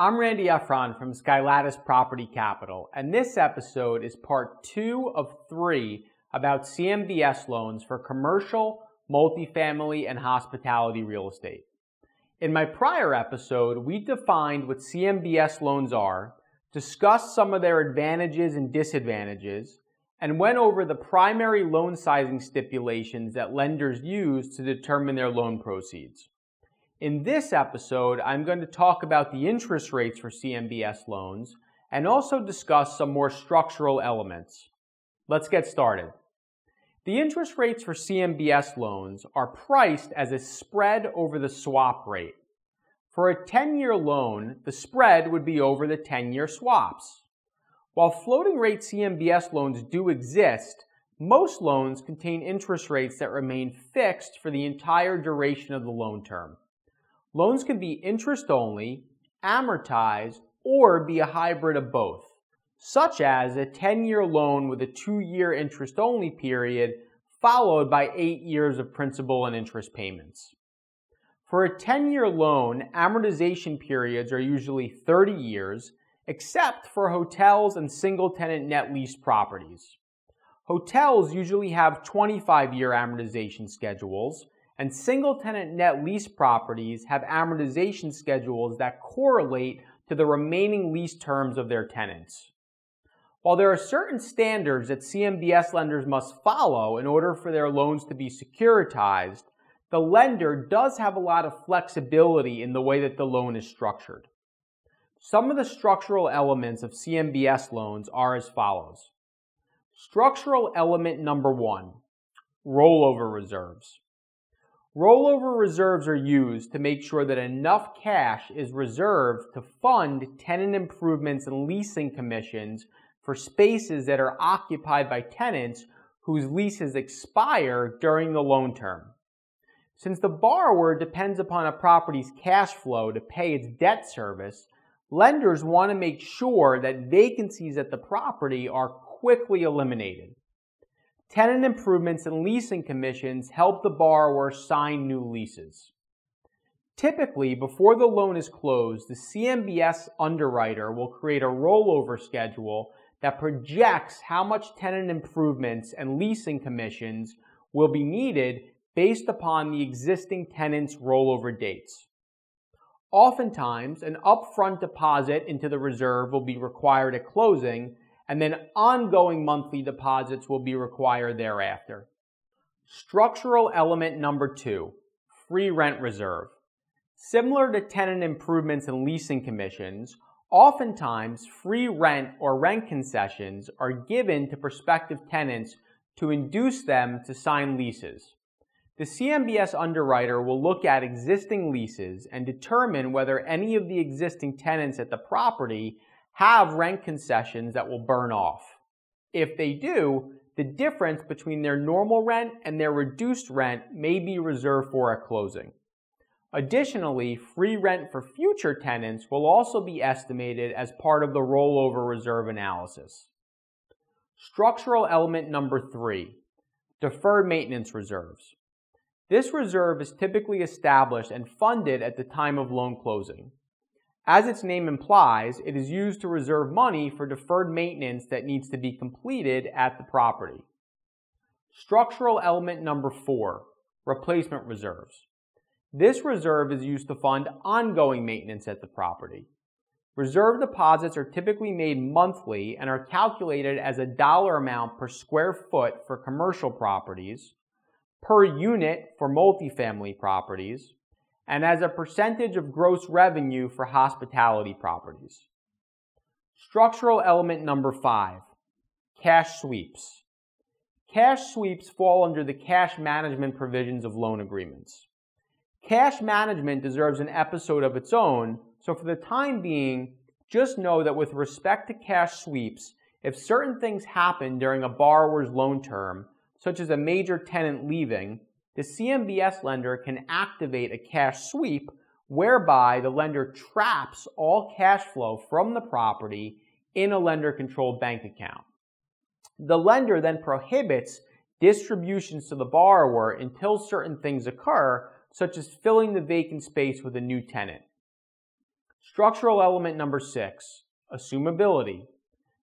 I'm Randy Efron from Skylattice Property Capital, and this episode is part two of three about CMBS loans for commercial, multifamily, and hospitality real estate. In my prior episode, we defined what CMBS loans are, discussed some of their advantages and disadvantages, and went over the primary loan sizing stipulations that lenders use to determine their loan proceeds. In this episode, I'm going to talk about the interest rates for CMBS loans and also discuss some more structural elements. Let's get started. The interest rates for CMBS loans are priced as a spread over the swap rate. For a 10 year loan, the spread would be over the 10 year swaps. While floating rate CMBS loans do exist, most loans contain interest rates that remain fixed for the entire duration of the loan term. Loans can be interest only, amortized, or be a hybrid of both, such as a 10 year loan with a two year interest only period followed by eight years of principal and interest payments. For a 10 year loan, amortization periods are usually 30 years, except for hotels and single tenant net lease properties. Hotels usually have 25 year amortization schedules, and single tenant net lease properties have amortization schedules that correlate to the remaining lease terms of their tenants. While there are certain standards that CMBS lenders must follow in order for their loans to be securitized, the lender does have a lot of flexibility in the way that the loan is structured. Some of the structural elements of CMBS loans are as follows. Structural element number one, rollover reserves. Rollover reserves are used to make sure that enough cash is reserved to fund tenant improvements and leasing commissions for spaces that are occupied by tenants whose leases expire during the loan term. Since the borrower depends upon a property's cash flow to pay its debt service, lenders want to make sure that vacancies at the property are quickly eliminated. Tenant improvements and leasing commissions help the borrower sign new leases. Typically, before the loan is closed, the CMBS underwriter will create a rollover schedule that projects how much tenant improvements and leasing commissions will be needed based upon the existing tenant's rollover dates. Oftentimes, an upfront deposit into the reserve will be required at closing and then ongoing monthly deposits will be required thereafter. Structural element number two, free rent reserve. Similar to tenant improvements and leasing commissions, oftentimes free rent or rent concessions are given to prospective tenants to induce them to sign leases. The CMBS underwriter will look at existing leases and determine whether any of the existing tenants at the property have rent concessions that will burn off. If they do, the difference between their normal rent and their reduced rent may be reserved for at closing. Additionally, free rent for future tenants will also be estimated as part of the rollover reserve analysis. Structural element number three, deferred maintenance reserves. This reserve is typically established and funded at the time of loan closing. As its name implies, it is used to reserve money for deferred maintenance that needs to be completed at the property. Structural element number four, replacement reserves. This reserve is used to fund ongoing maintenance at the property. Reserve deposits are typically made monthly and are calculated as a dollar amount per square foot for commercial properties, per unit for multifamily properties, and as a percentage of gross revenue for hospitality properties. Structural element number five, cash sweeps. Cash sweeps fall under the cash management provisions of loan agreements. Cash management deserves an episode of its own, so for the time being, just know that with respect to cash sweeps, if certain things happen during a borrower's loan term, such as a major tenant leaving, the CMBS lender can activate a cash sweep whereby the lender traps all cash flow from the property in a lender controlled bank account. The lender then prohibits distributions to the borrower until certain things occur, such as filling the vacant space with a new tenant. Structural element number six, assumability.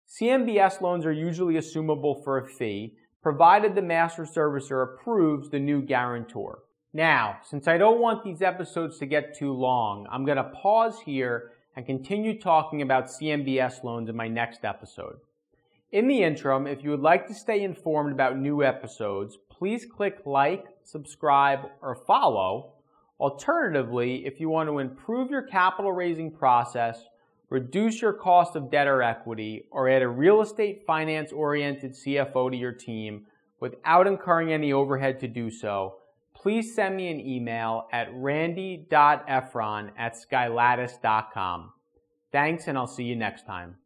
CMBS loans are usually assumable for a fee, provided the master servicer approves the new guarantor. Now, since I don't want these episodes to get too long, I'm going to pause here and continue talking about CMBS loans in my next episode. In the interim, if you would like to stay informed about new episodes, please click like, subscribe, or follow. Alternatively, if you want to improve your capital raising process, reduce your cost of debt or equity, or add a real estate finance oriented CFO to your team without incurring any overhead to do so, please send me an email at randy.efron at skylattice.com. Thanks, and I'll see you next time.